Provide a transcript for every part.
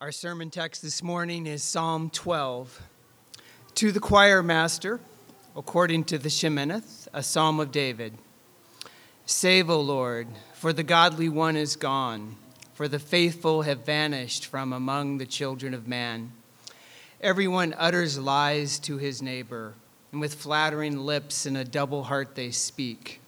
Our sermon text this morning is Psalm 12. To the choir master, according to the Sheminith, a psalm of David. Save, O Lord, for the godly one is gone, for the faithful have vanished from among the children of man. Everyone utters lies to his neighbor, and with flattering lips and a double heart they speak.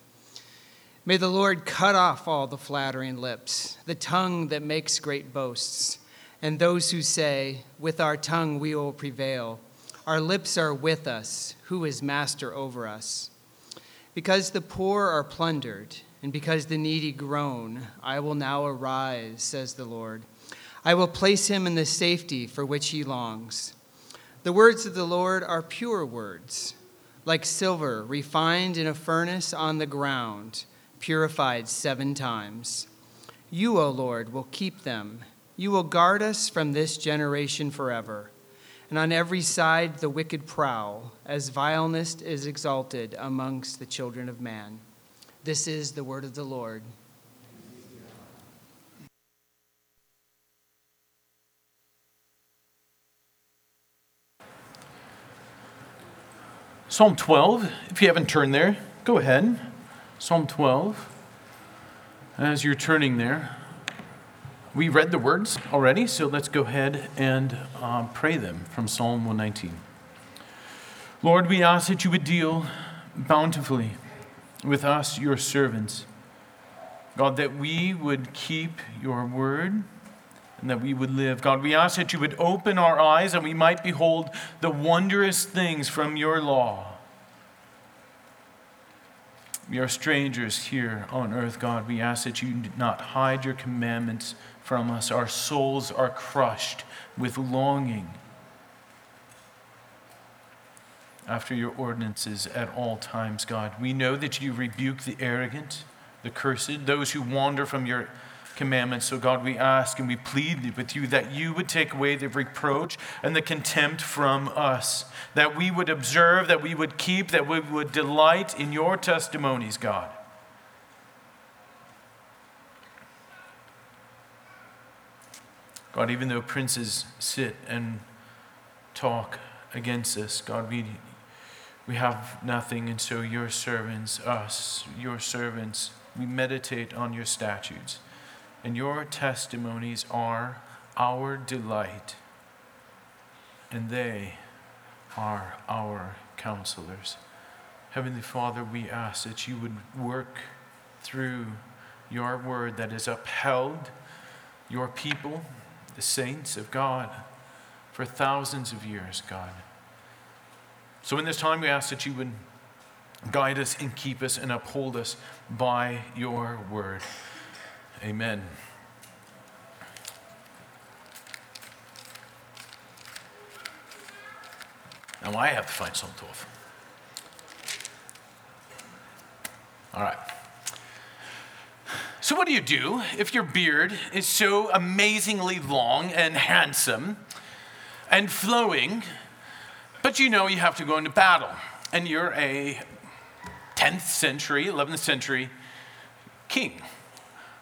May the Lord cut off all the flattering lips, the tongue that makes great boasts and those who say, With our tongue we will prevail. Our lips are with us. Who is master over us? Because the poor are plundered, and because the needy groan, I will now arise, says the Lord. I will place him in the safety for which he longs. The words of the Lord are pure words, like silver refined in a furnace on the ground, purified seven times. You, O Lord, will keep them you will guard us from this generation forever. And on every side the wicked prowl, as vileness is exalted amongst the children of man. This is the word of the Lord. Psalm 12, if you haven't turned there, go ahead. Psalm 12. As you're turning there, we read the words already, so let's go ahead and um, pray them from Psalm 119. Lord, we ask that you would deal bountifully with us, your servants. God, that we would keep your word and that we would live. God, we ask that you would open our eyes and we might behold the wondrous things from your law. We are strangers here on earth, God. We ask that you not hide your commandments from us. Our souls are crushed with longing after your ordinances at all times, God. We know that you rebuke the arrogant, the cursed, those who wander from your commandments. So, God, we ask and we plead with you that you would take away the reproach and the contempt from us, that we would observe, that we would keep, that we would delight in your testimonies, God. God, even though princes sit and talk against us, God, we, we have nothing, and so your servants, us, your servants, we meditate on your statutes, and your testimonies are our delight, and they are our counselors. Heavenly Father, we ask that you would work through your word that has upheld your people the saints of God for thousands of years, God. So in this time, we ask that you would guide us and keep us and uphold us by your word. Amen. Now I have to find some off. All right. So, what do you do if your beard is so amazingly long and handsome and flowing, but you know you have to go into battle and you're a 10th century, 11th century king?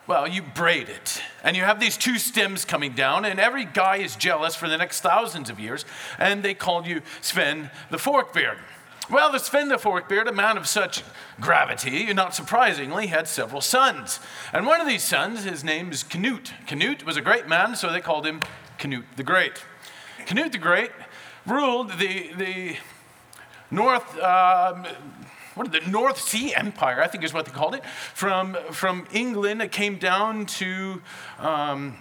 Well, you braid it, and you have these two stems coming down, and every guy is jealous for the next thousands of years, and they call you Sven the Forkbeard. Well, the Sven the Forkbeard, a man of such gravity, not surprisingly, had several sons. And one of these sons, his name is Canute. Canute was a great man, so they called him Canute the Great. Canute the Great ruled the, the North. Um, what the North Sea Empire, I think is what they called it, from, from England. It came down to um,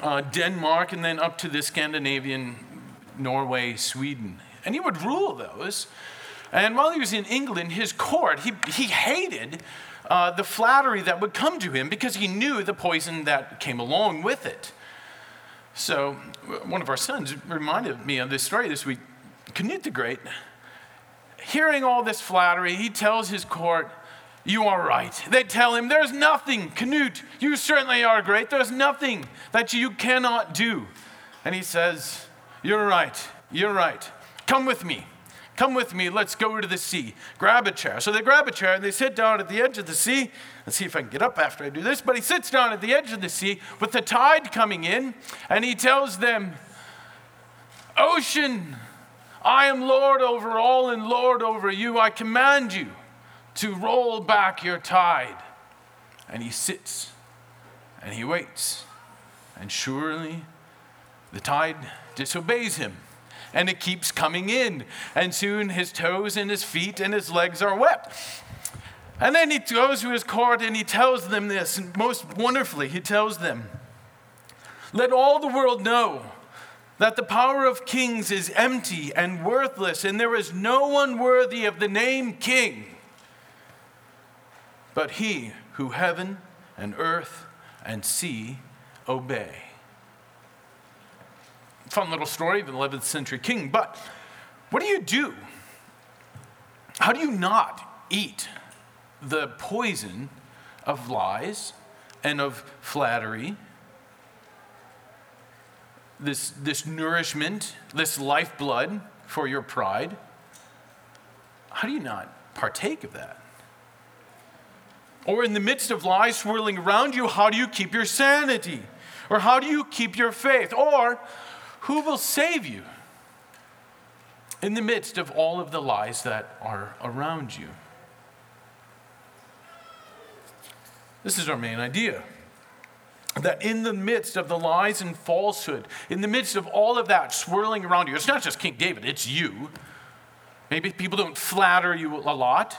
uh, Denmark and then up to the Scandinavian Norway, Sweden and he would rule those. And while he was in England, his court, he, he hated uh, the flattery that would come to him because he knew the poison that came along with it. So, one of our sons reminded me of this story this week. Canute the Great, hearing all this flattery, he tells his court, You are right. They tell him, There's nothing, Canute, you certainly are great. There's nothing that you cannot do. And he says, You're right. You're right. Come with me. Come with me, let's go to the sea. Grab a chair. So they grab a chair and they sit down at the edge of the sea. Let's see if I can get up after I do this. But he sits down at the edge of the sea with the tide coming in and he tells them, Ocean, I am Lord over all and Lord over you. I command you to roll back your tide. And he sits and he waits. And surely the tide disobeys him and it keeps coming in. And soon his toes and his feet and his legs are wet. And then he goes to his court and he tells them this, and most wonderfully, he tells them, Let all the world know that the power of kings is empty and worthless, and there is no one worthy of the name king but he who heaven and earth and sea obey. Fun little story of an 11th century king, but what do you do? How do you not eat the poison of lies and of flattery? This, this nourishment, this lifeblood for your pride? How do you not partake of that? Or in the midst of lies swirling around you, how do you keep your sanity? Or how do you keep your faith? Or who will save you in the midst of all of the lies that are around you? This is our main idea. That in the midst of the lies and falsehood, in the midst of all of that swirling around you, it's not just King David, it's you. Maybe people don't flatter you a lot.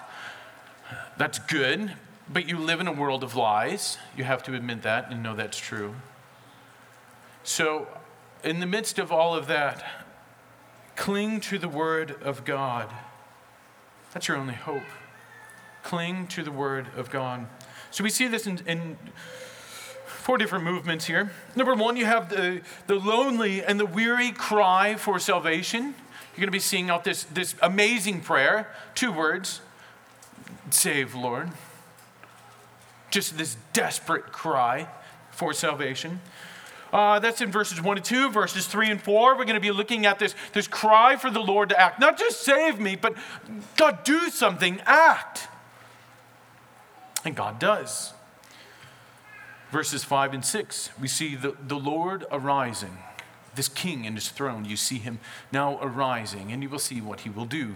That's good. But you live in a world of lies. You have to admit that and know that's true. So, in the midst of all of that, cling to the Word of God. That's your only hope. Cling to the Word of God. So, we see this in, in four different movements here. Number one, you have the, the lonely and the weary cry for salvation. You're going to be seeing out this, this amazing prayer, two words save, Lord just this desperate cry for salvation. Uh, that's in verses 1 and 2. Verses 3 and 4, we're going to be looking at this, this cry for the Lord to act. Not just save me, but God, do something, act. And God does. Verses 5 and 6, we see the, the Lord arising, this king in his throne. You see him now arising, and you will see what he will do.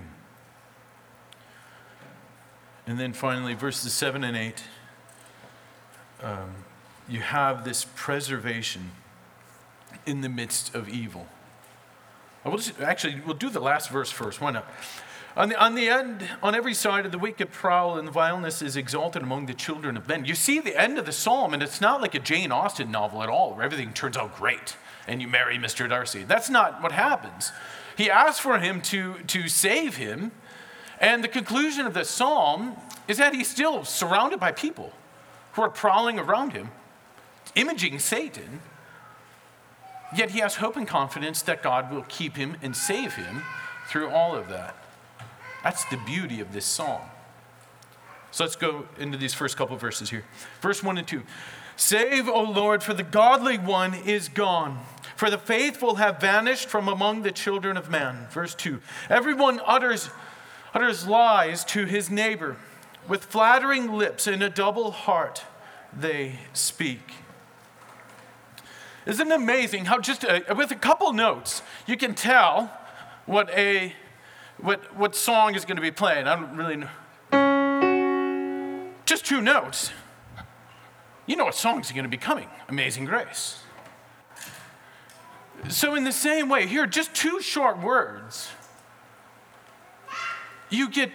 And then finally, verses 7 and 8 um, you have this preservation in the midst of evil. I will just, actually, we'll do the last verse first. Why not? On the, on the end, on every side of the wicked prowl and vileness is exalted among the children of men. You see the end of the psalm, and it's not like a Jane Austen novel at all, where everything turns out great and you marry Mr. Darcy. That's not what happens. He asks for him to, to save him, and the conclusion of the psalm is that he's still surrounded by people who are prowling around him, imaging Satan. Yet he has hope and confidence that God will keep him and save him through all of that. That's the beauty of this psalm. So let's go into these first couple verses here. Verse 1 and 2. Save, O Lord, for the godly one is gone, for the faithful have vanished from among the children of man. Verse 2. Everyone utters, utters lies to his neighbor. With flattering lips and a double heart, they speak. Isn't it amazing how just a, uh, with a couple notes, you can tell what a what, what song is going to be playing? I don't really know. Just two notes. You know what songs are going to be coming Amazing Grace. So, in the same way, here, just two short words, you get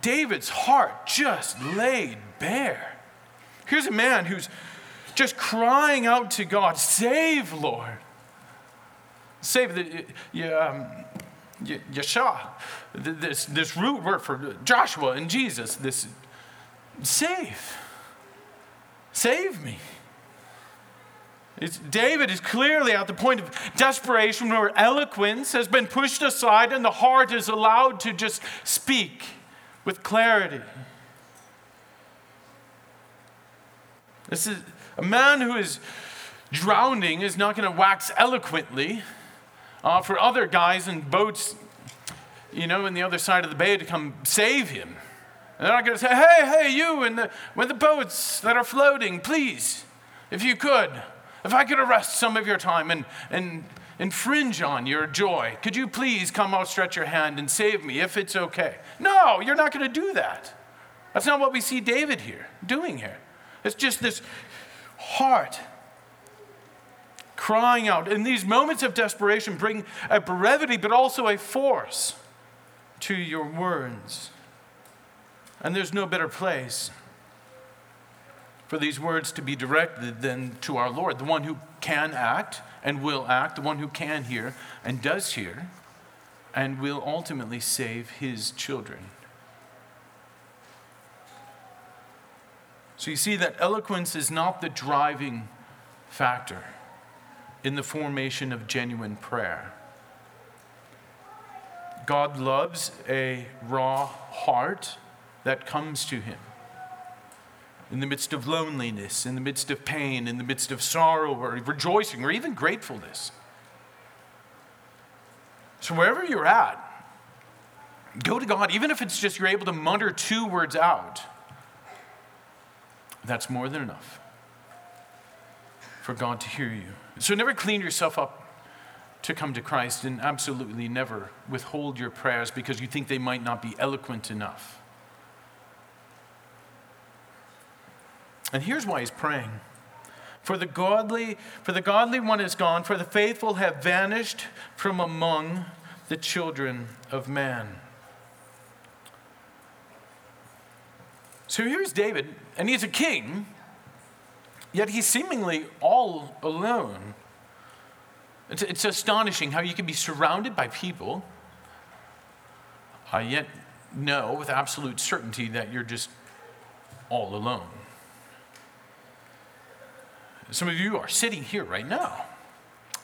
David's heart just laid bare. Here's a man who's just crying out to God, Save, Lord. Save the, um, Yeshua, this, this root word for Joshua and Jesus, this save. Save me. It's, David is clearly at the point of desperation where eloquence has been pushed aside and the heart is allowed to just speak with clarity. This is a man who is drowning is not going to wax eloquently. Uh, for other guys in boats, you know, in the other side of the bay to come save him. And they're not going to say, hey, hey, you in the, with the boats that are floating, please, if you could, if I could arrest some of your time and, and infringe on your joy, could you please come outstretch your hand and save me if it's okay? No, you're not going to do that. That's not what we see David here doing here. It's just this heart crying out. In these moments of desperation, bring a brevity, but also a force to your words. And there's no better place for these words to be directed than to our Lord, the one who can act and will act, the one who can hear and does hear, and will ultimately save his children. So you see that eloquence is not the driving factor in the formation of genuine prayer. God loves a raw heart that comes to Him. In the midst of loneliness, in the midst of pain, in the midst of sorrow, or rejoicing, or even gratefulness. So, wherever you're at, go to God, even if it's just you're able to mutter two words out. That's more than enough for God to hear you. So never clean yourself up to come to Christ and absolutely never withhold your prayers because you think they might not be eloquent enough. And here's why he's praying. For the godly, for the godly one is gone, for the faithful have vanished from among the children of man. So here's David, and he's a king, Yet he's seemingly all alone. It's, it's astonishing how you can be surrounded by people, uh, yet know with absolute certainty that you're just all alone. Some of you are sitting here right now,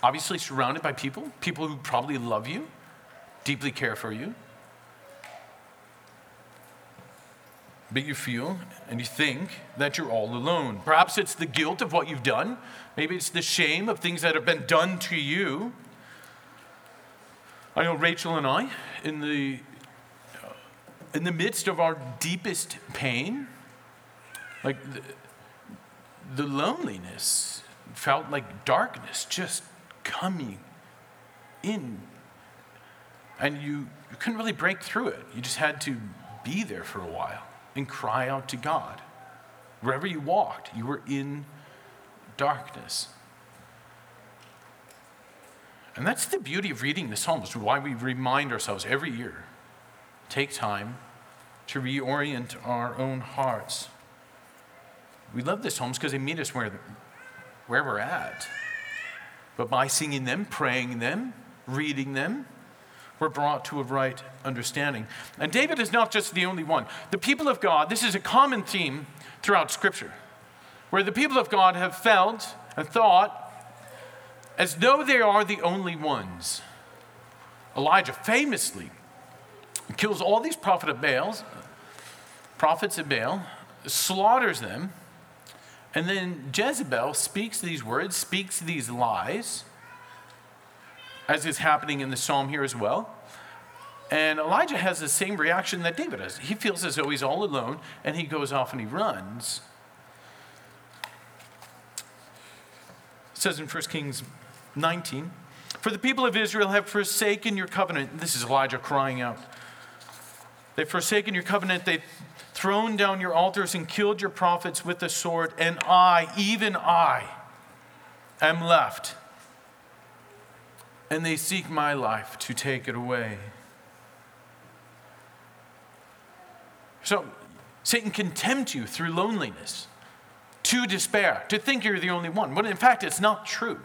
obviously surrounded by people, people who probably love you, deeply care for you. But you feel and you think that you're all alone. Perhaps it's the guilt of what you've done. Maybe it's the shame of things that have been done to you. I know Rachel and I, in the, uh, in the midst of our deepest pain, like the, the loneliness felt like darkness just coming in. And you, you couldn't really break through it. You just had to be there for a while and cry out to God. Wherever you walked, you were in darkness. And that's the beauty of reading the Psalms, why we remind ourselves every year take time to reorient our own hearts. We love the Psalms because they meet us where, where we're at. But by singing them, praying them, reading them, were brought to a right understanding. And David is not just the only one. The people of God, this is a common theme throughout Scripture, where the people of God have felt and thought as though they are the only ones. Elijah famously kills all these prophet of Baal's, prophets of Baal, slaughters them, and then Jezebel speaks these words, speaks these lies as is happening in the psalm here as well. And Elijah has the same reaction that David has. He feels as though he's all alone and he goes off and he runs. It says in 1 Kings 19 For the people of Israel have forsaken your covenant. This is Elijah crying out. They've forsaken your covenant. They've thrown down your altars and killed your prophets with the sword. And I, even I, am left and they seek my life to take it away. So, Satan can tempt you through loneliness, to despair, to think you're the only one. But in fact, it's not true.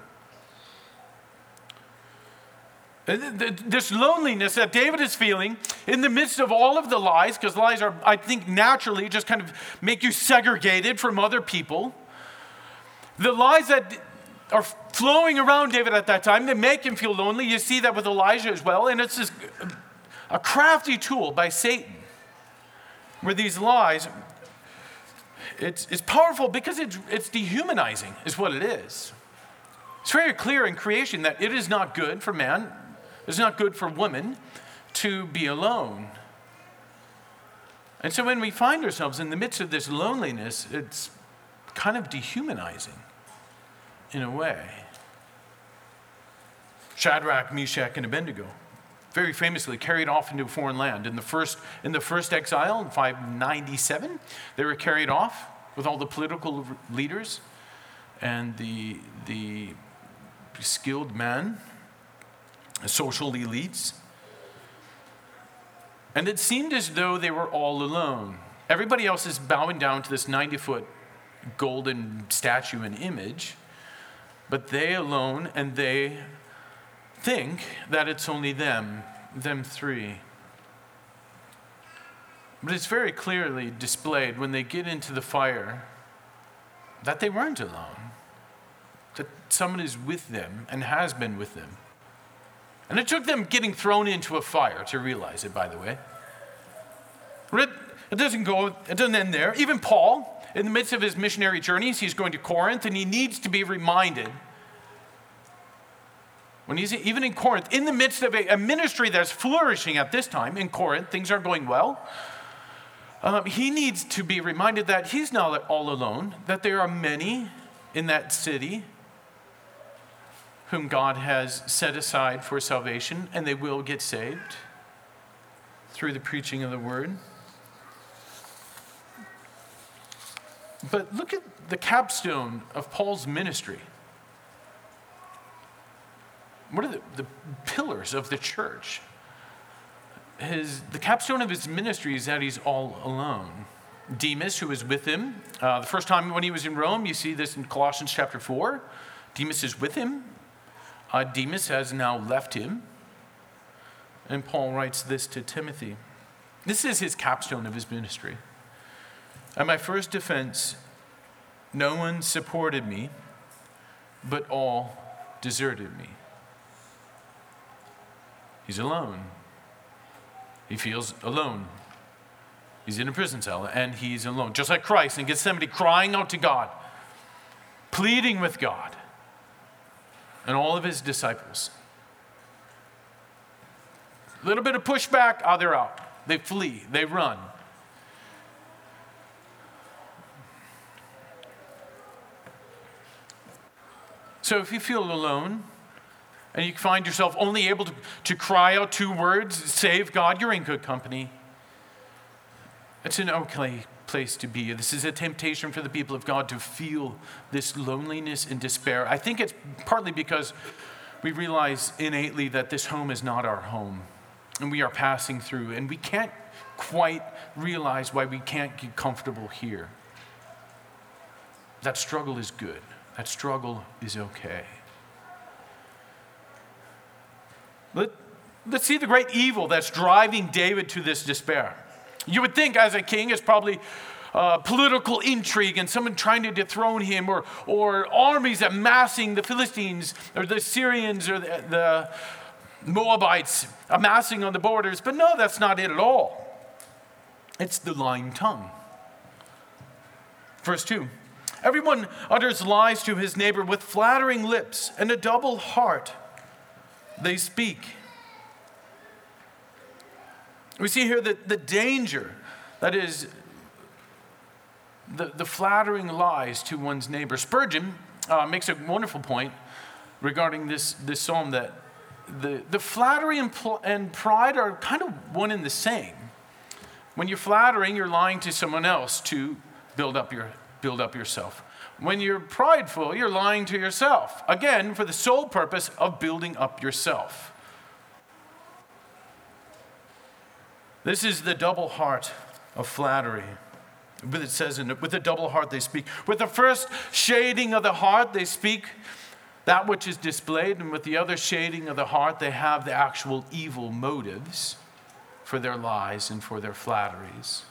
This loneliness that David is feeling in the midst of all of the lies, because lies are, I think, naturally just kind of make you segregated from other people. The lies that are flowing around David at that time. They make him feel lonely. You see that with Elijah as well. And it's this, a crafty tool by Satan where these lies, it's, it's powerful because it's, it's dehumanizing, is what it is. It's very clear in creation that it is not good for man, it's not good for woman to be alone. And so when we find ourselves in the midst of this loneliness, it's kind of dehumanizing in a way. Shadrach, Meshach, and Abednego, very famously carried off into a foreign land. In the first, in the first exile in 597, they were carried off with all the political leaders and the, the skilled men, social elites. And it seemed as though they were all alone. Everybody else is bowing down to this 90 foot golden statue and image, but they alone, and they think that it's only them, them three. But it's very clearly displayed when they get into the fire that they weren't alone, that someone is with them and has been with them. And it took them getting thrown into a fire to realize it, by the way. It, doesn't go, it doesn't end there. Even Paul, in the midst of his missionary journeys, he's going to Corinth and he needs to be reminded. When he's even in Corinth, in the midst of a, a ministry that's flourishing at this time in Corinth, things are going well. Um, he needs to be reminded that he's not all alone, that there are many in that city whom God has set aside for salvation, and they will get saved through the preaching of the word. But look at the capstone of Paul's ministry. What are the, the pillars of the church? His, the capstone of his ministry is that he's all alone. Demas, who was with him, uh, the first time when he was in Rome, you see this in Colossians chapter 4. Demas is with him. Uh, Demas has now left him. And Paul writes this to Timothy. This is his capstone of his ministry. At my first defense, no one supported me, but all deserted me. He's alone. He feels alone. He's in a prison cell and he's alone, just like Christ in Gethsemane, crying out to God, pleading with God and all of his disciples. A little bit of pushback, oh, they're out. They flee, they run. So if you feel alone and you find yourself only able to, to cry out two words, save God, you're in good company. It's an okay place to be. This is a temptation for the people of God to feel this loneliness and despair. I think it's partly because we realize innately that this home is not our home and we are passing through, and we can't quite realize why we can't get comfortable here. That struggle is good. That struggle is okay. Let, let's see the great evil that's driving David to this despair. You would think, as a king, it's probably uh, political intrigue and someone trying to dethrone him, or, or armies amassing the Philistines, or the Syrians, or the, the Moabites amassing on the borders. But no, that's not it at all. It's the lying tongue. Verse 2 Everyone utters lies to his neighbor with flattering lips and a double heart. They speak. We see here that the danger that is the, the flattering lies to one's neighbor. Spurgeon uh, makes a wonderful point regarding this, this psalm that the, the flattery and, pl- and pride are kind of one and the same. When you're flattering, you're lying to someone else to build up your build up yourself. When you're prideful, you're lying to yourself. Again, for the sole purpose of building up yourself. This is the double heart of flattery. But it says in with a double heart they speak. With the first shading of the heart, they speak that which is displayed, and with the other shading of the heart, they have the actual evil motives for their lies and for their flatteries.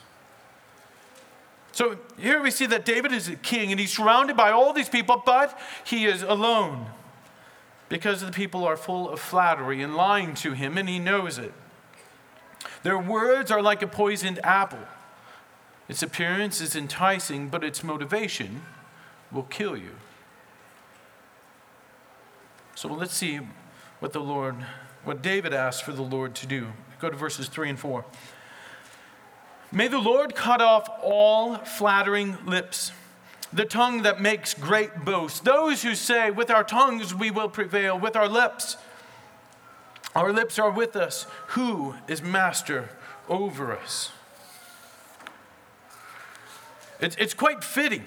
So here we see that David is a king and he's surrounded by all these people, but he is alone because the people are full of flattery and lying to him, and he knows it. Their words are like a poisoned apple. Its appearance is enticing, but its motivation will kill you. So let's see what the Lord, what David asked for the Lord to do. Go to verses 3 and 4. May the Lord cut off all flattering lips, the tongue that makes great boasts, those who say, With our tongues we will prevail, with our lips. Our lips are with us. Who is master over us? It's, it's quite fitting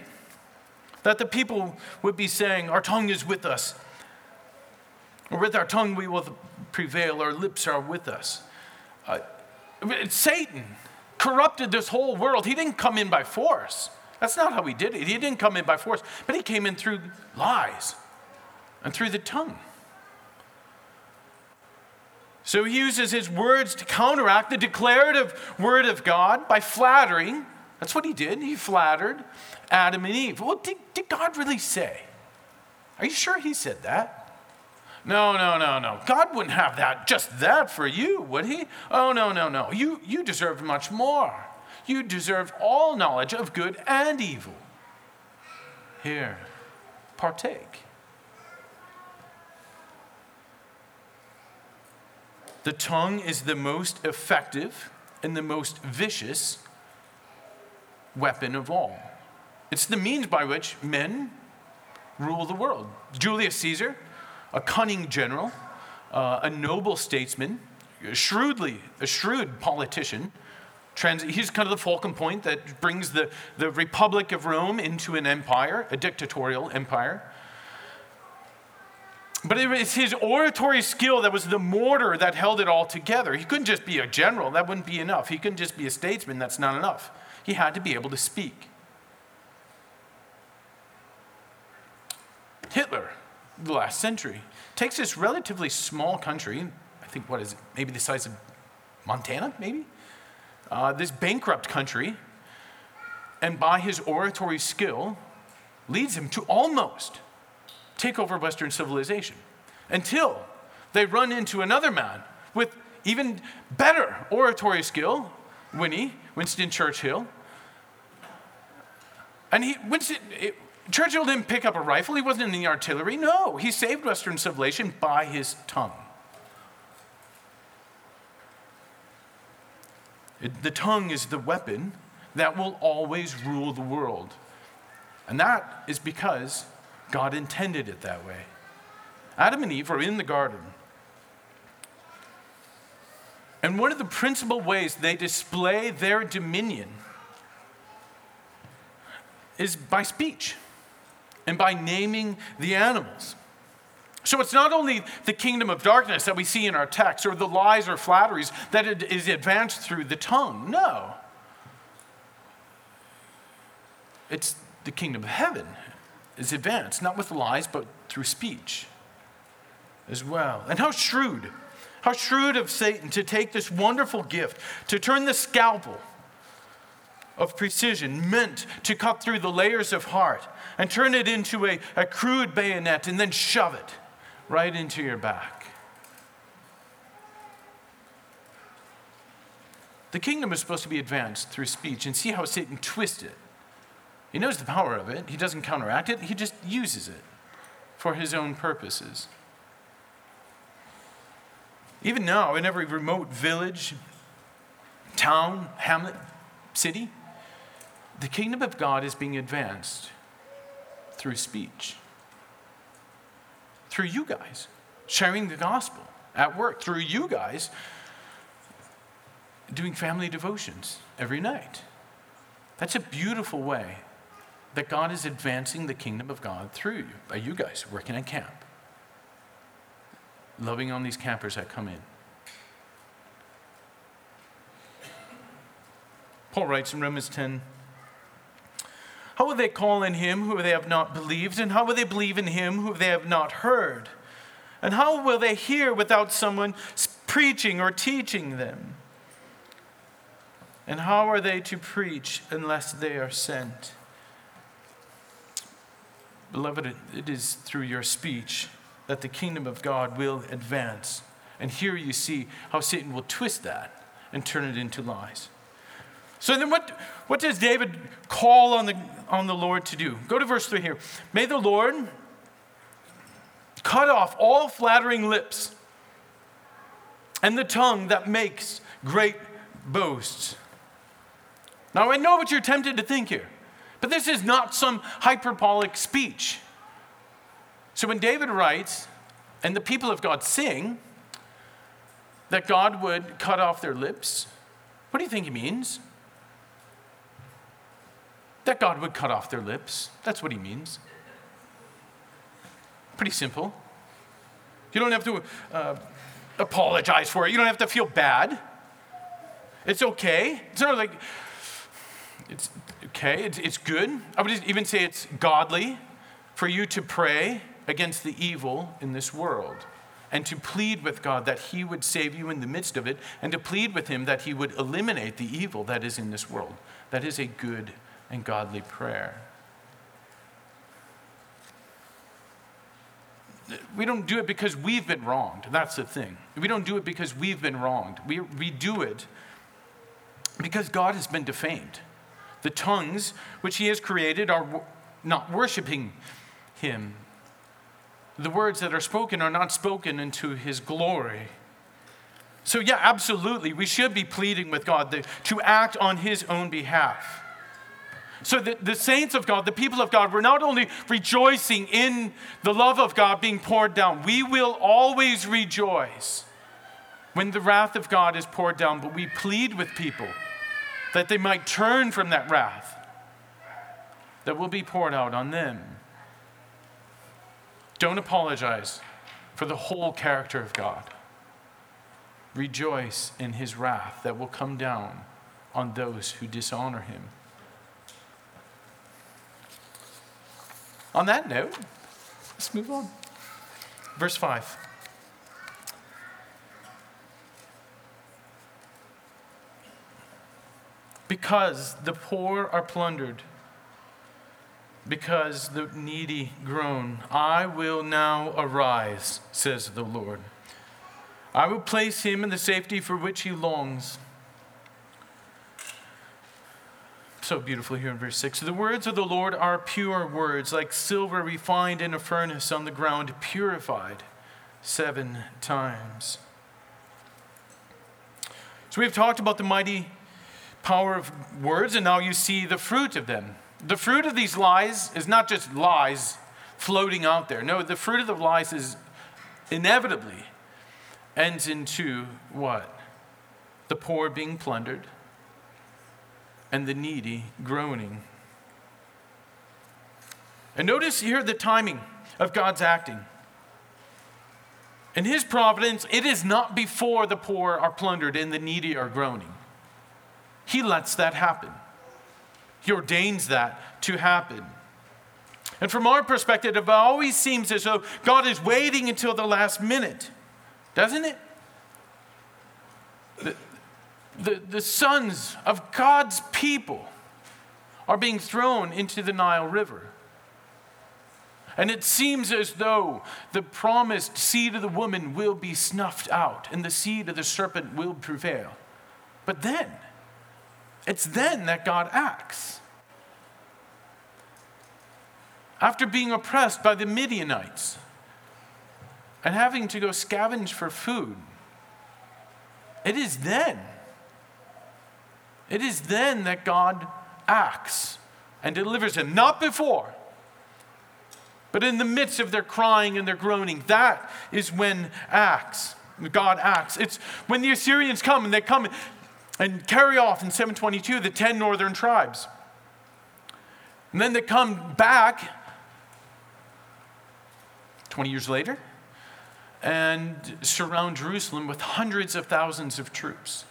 that the people would be saying, Our tongue is with us. Or with our tongue we will prevail, our lips are with us. Uh, Satan corrupted this whole world. He didn't come in by force. That's not how he did it. He didn't come in by force, but he came in through lies and through the tongue. So he uses his words to counteract the declarative word of God by flattering. That's what he did. He flattered Adam and Eve. Well, did, did God really say? Are you sure he said that? No, no, no, no. God wouldn't have that, just that for you, would he? Oh, no, no, no. You, you deserve much more. You deserve all knowledge of good and evil. Here, partake. The tongue is the most effective and the most vicious weapon of all. It's the means by which men rule the world. Julius Caesar a cunning general, uh, a noble statesman, shrewdly, a shrewd politician. Trans- he's kind of the fulcrum point that brings the, the Republic of Rome into an empire, a dictatorial empire. But it was his oratory skill that was the mortar that held it all together. He couldn't just be a general, that wouldn't be enough. He couldn't just be a statesman, that's not enough. He had to be able to speak. Hitler, the last century. Takes this relatively small country, I think, what is it, maybe the size of Montana, maybe? Uh, this bankrupt country, and by his oratory skill, leads him to almost take over Western civilization until they run into another man with even better oratory skill, Winnie, Winston Churchill. And he, Winston, it, Churchill didn't pick up a rifle, he wasn't in the artillery. No, he saved Western civilization by his tongue. It, the tongue is the weapon that will always rule the world. And that is because God intended it that way. Adam and Eve are in the garden. And one of the principal ways they display their dominion is by speech and by naming the animals. So it's not only the kingdom of darkness that we see in our text or the lies or flatteries that it is advanced through the tongue. No. It's the kingdom of heaven is advanced, not with lies, but through speech as well. And how shrewd, how shrewd of Satan to take this wonderful gift, to turn the scalpel of precision meant to cut through the layers of heart and turn it into a, a crude bayonet and then shove it right into your back. The kingdom is supposed to be advanced through speech, and see how Satan twists it. He knows the power of it, he doesn't counteract it, he just uses it for his own purposes. Even now, in every remote village, town, hamlet, city, the kingdom of God is being advanced through speech, through you guys sharing the gospel at work, through you guys doing family devotions every night. That's a beautiful way that God is advancing the kingdom of God through you, by you guys working at camp, loving on these campers that come in. Paul writes in Romans 10 how will they call in him who they have not believed? And how will they believe in him who they have not heard? And how will they hear without someone preaching or teaching them? And how are they to preach unless they are sent? Beloved, it is through your speech that the kingdom of God will advance. And here you see how Satan will twist that and turn it into lies. So then, what, what does David call on the, on the Lord to do? Go to verse 3 here. May the Lord cut off all flattering lips, and the tongue that makes great boasts. Now, I know what you're tempted to think here, but this is not some hyperbolic speech. So when David writes, and the people of God sing, that God would cut off their lips, what do you think he means? That God would cut off their lips. That's what he means. Pretty simple. You don't have to uh, apologize for it, you don't have to feel bad. It's okay. It's not like, it's okay, it's, it's good. I would even say it's godly for you to pray against the evil in this world and to plead with God that He would save you in the midst of it, and to plead with Him that He would eliminate the evil that is in this world. That is a good and godly prayer. We don't do it because we've been wronged. That's the thing. We don't do it because we've been wronged. We, we do it because God has been defamed. The tongues which He has created are not worshiping Him. The words that are spoken are not spoken into His glory. So, yeah, absolutely, we should be pleading with God to act on His own behalf. So, the, the saints of God, the people of God, we're not only rejoicing in the love of God being poured down, we will always rejoice when the wrath of God is poured down, but we plead with people that they might turn from that wrath that will be poured out on them. Don't apologize for the whole character of God. Rejoice in his wrath that will come down on those who dishonor him. On that note, let's move on. Verse 5. Because the poor are plundered, because the needy groan, I will now arise, says the Lord. I will place him in the safety for which he longs. So beautiful here in verse 6. The words of the Lord are pure words, like silver refined in a furnace on the ground, purified seven times. So we've talked about the mighty power of words, and now you see the fruit of them. The fruit of these lies is not just lies floating out there. No, the fruit of the lies is inevitably ends into what? The poor being plundered and the needy groaning. And notice here the timing of God's acting. In His providence, it is not before the poor are plundered and the needy are groaning. He lets that happen. He ordains that to happen. And from our perspective, it always seems as though God is waiting until the last minute, doesn't it? The, the, sons of God's people are being thrown into the Nile River. And it seems as though the promised seed of the woman will be snuffed out and the seed of the serpent will prevail. But then, it's then that God acts. After being oppressed by the Midianites and having to go scavenge for food, it is then, it is then that God acts and delivers them, not before. But in the midst of their crying and their groaning, that is when acts. God acts. It's when the Assyrians come and they come and carry off in 722 the 10 northern tribes. And then they come back 20 years later and surround Jerusalem with hundreds of thousands of troops.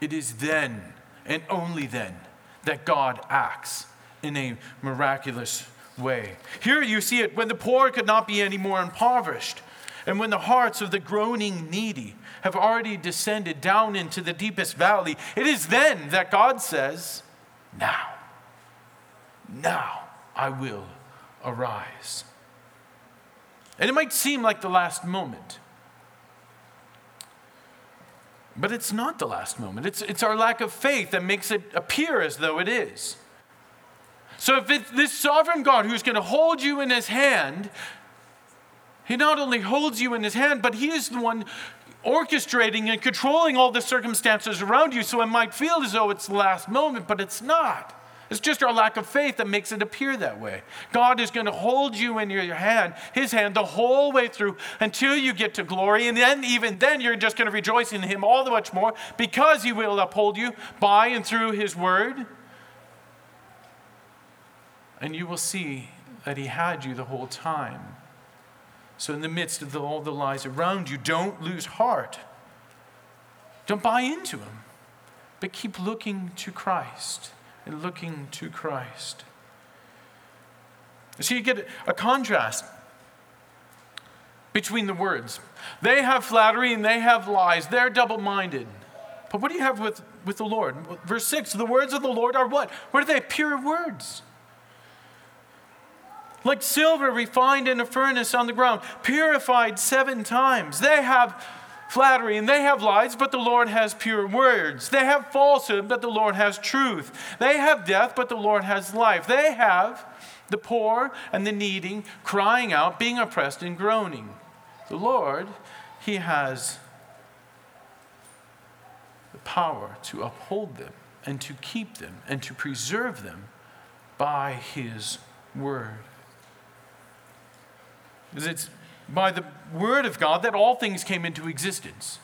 It is then and only then that God acts in a miraculous way. Here you see it when the poor could not be any more impoverished, and when the hearts of the groaning needy have already descended down into the deepest valley, it is then that God says, Now, now I will arise. And it might seem like the last moment. But it's not the last moment. It's, it's our lack of faith that makes it appear as though it is. So, if it's this sovereign God who's going to hold you in his hand, he not only holds you in his hand, but he is the one orchestrating and controlling all the circumstances around you so it might feel as though it's the last moment, but it's not. It's just our lack of faith that makes it appear that way. God is going to hold you in your hand, His hand, the whole way through until you get to glory. And then, even then, you're just going to rejoice in Him all the much more because He will uphold you by and through His word. And you will see that He had you the whole time. So, in the midst of the, all the lies around you, don't lose heart. Don't buy into Him, but keep looking to Christ and looking to Christ. So you get a contrast between the words. They have flattery and they have lies. They're double minded. But what do you have with, with the Lord? Verse 6 the words of the Lord are what? What are they? Pure words. Like silver refined in a furnace on the ground, purified seven times. They have flattery and they have lies, but the Lord has pure words. They have falsehood, but the Lord has truth. They have death, but the Lord has life. They have the poor and the needing, crying out, being oppressed and groaning. The Lord, He has the power to uphold them and to keep them and to preserve them by His word. It's by the Word of God that all things came into existence.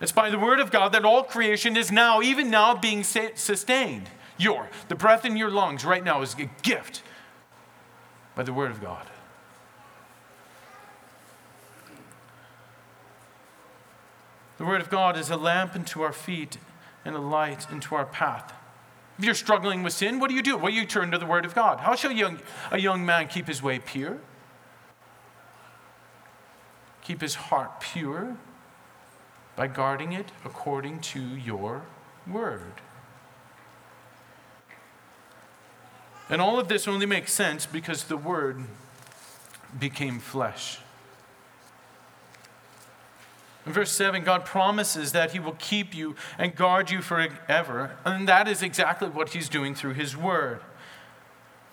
It's by the Word of God that all creation is now, even now, being sustained. Your, the breath in your lungs right now is a gift by the Word of God. The Word of God is a lamp unto our feet and a light into our path. If you're struggling with sin, what do you do? Well, you turn to the Word of God. How shall young, a young man keep his way pure? Keep his heart pure by guarding it according to your word. And all of this only makes sense because the word became flesh. In verse 7, God promises that He will keep you and guard you forever. And that is exactly what He's doing through His Word.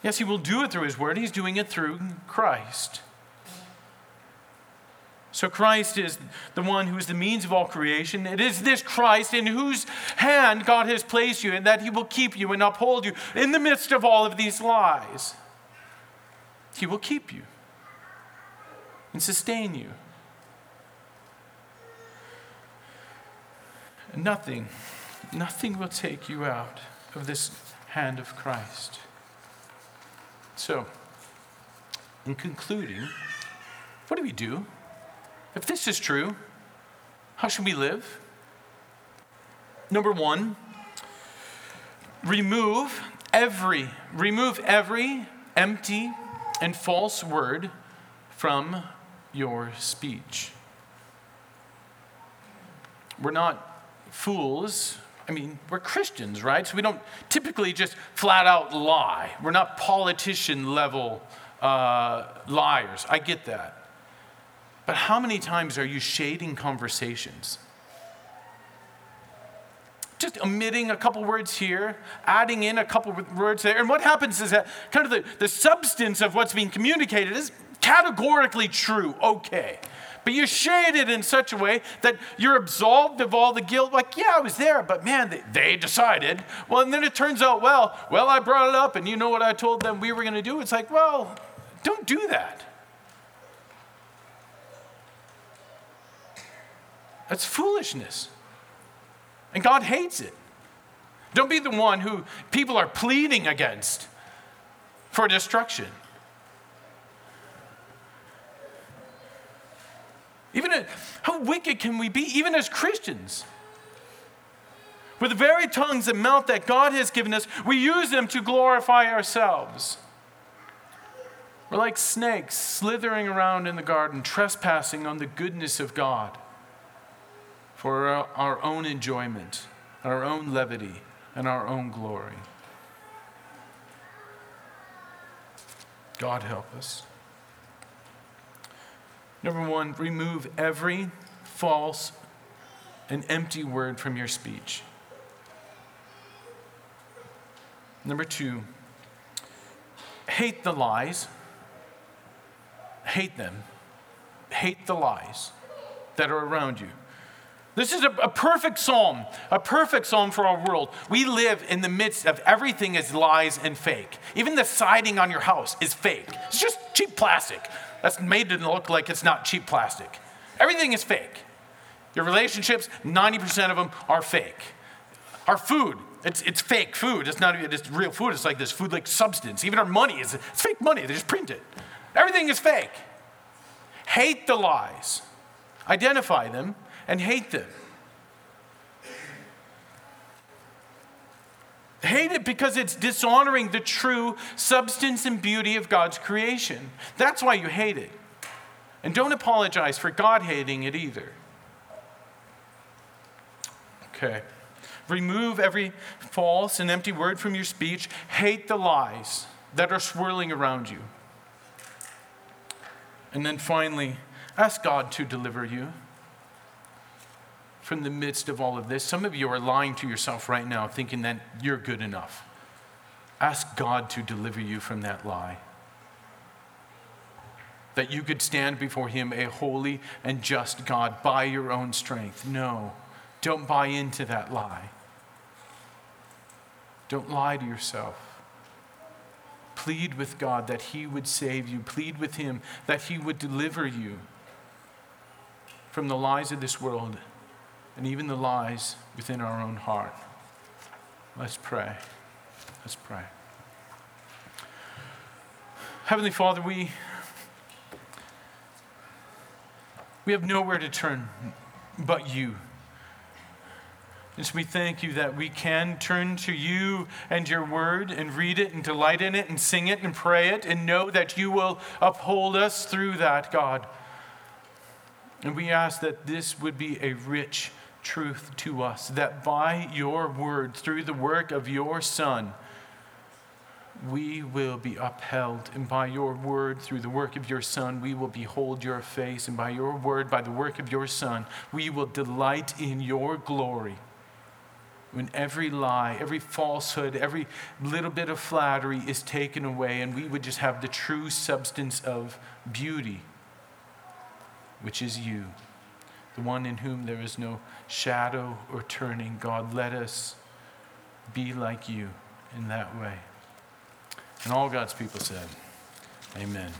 Yes, He will do it through His Word, He's doing it through Christ. So Christ is the one who is the means of all creation. It is this Christ in whose hand God has placed you, and that he will keep you and uphold you in the midst of all of these lies. He will keep you and sustain you. Nothing, nothing will take you out of this hand of Christ. So, in concluding, what do we do? If this is true, how should we live? Number one, remove every, remove every empty and false word from your speech. We're not fools. I mean, we're Christians, right? So we don't typically just flat out lie. We're not politician level uh, liars. I get that. But how many times are you shading conversations? Just omitting a couple words here, adding in a couple words there. And what happens is that kind of the, the substance of what's being communicated is categorically true, okay. But you shade it in such a way that you're absolved of all the guilt. Like, yeah, I was there, but man, they, they decided. Well, and then it turns out, well, well, I brought it up, and you know what I told them we were going to do? It's like, well, don't do that. That's foolishness. And God hates it. Don't be the one who people are pleading against for destruction. Even how wicked can we be, even as Christians? With the very tongues and mouth that God has given us, we use them to glorify ourselves. We're like snakes slithering around in the garden, trespassing on the goodness of God for our own enjoyment, our own levity, and our own glory. God help us. Number one, remove every false and empty word from your speech. Number two, hate the lies. Hate them. Hate the lies. that are around you. This is a, a, perfect psalm, a perfect psalm for our world. We live in the midst of everything is lies and fake. Even the siding on your house is fake. It's just cheap plastic. That's made to look like it's not cheap plastic. Everything is fake. Your relationships, 90% of them are fake. Our food, it's, it's fake food. It's not even it's real food. It's like this food like substance. Even our money is it's fake money. They just print it. Everything is fake. Hate the lies. Identify them and hate them. Hate it because it's dishonoring the true substance and beauty of God's creation. That's why you hate it. And don't apologize for God hating it either. Okay. Remove every false and empty word from your speech. Hate the lies that are swirling around you. And then finally, ask God to deliver you from the midst of all of this. Some of you are lying to yourself right now, thinking that you're good enough. Ask God to deliver you from that lie. That you could stand before Him, a holy and just God, by your own strength. No, don't buy into that lie. Don't lie to yourself. Plead with God that He would save you. Plead with Him that He would deliver you from the lies of this world and even the lies within our own heart. Let's pray. Let's pray. Heavenly Father, we, we have nowhere to turn but you. And so we thank you that we can turn to you and your word and read it and delight in it and sing it and pray it and know that you will uphold us through that, God. And we ask that this would be a rich truth to us that by your word, through the work of your Son, we will be upheld. And by your word, through the work of your Son, we will behold your face. And by your word, by the work of your Son, we will delight in your glory. When every lie, every falsehood, every little bit of flattery is taken away, and we would just have the true substance of beauty, which is you the one in whom there is no shadow or turning. God, let us be like you in that way. And all God's people said, Amen.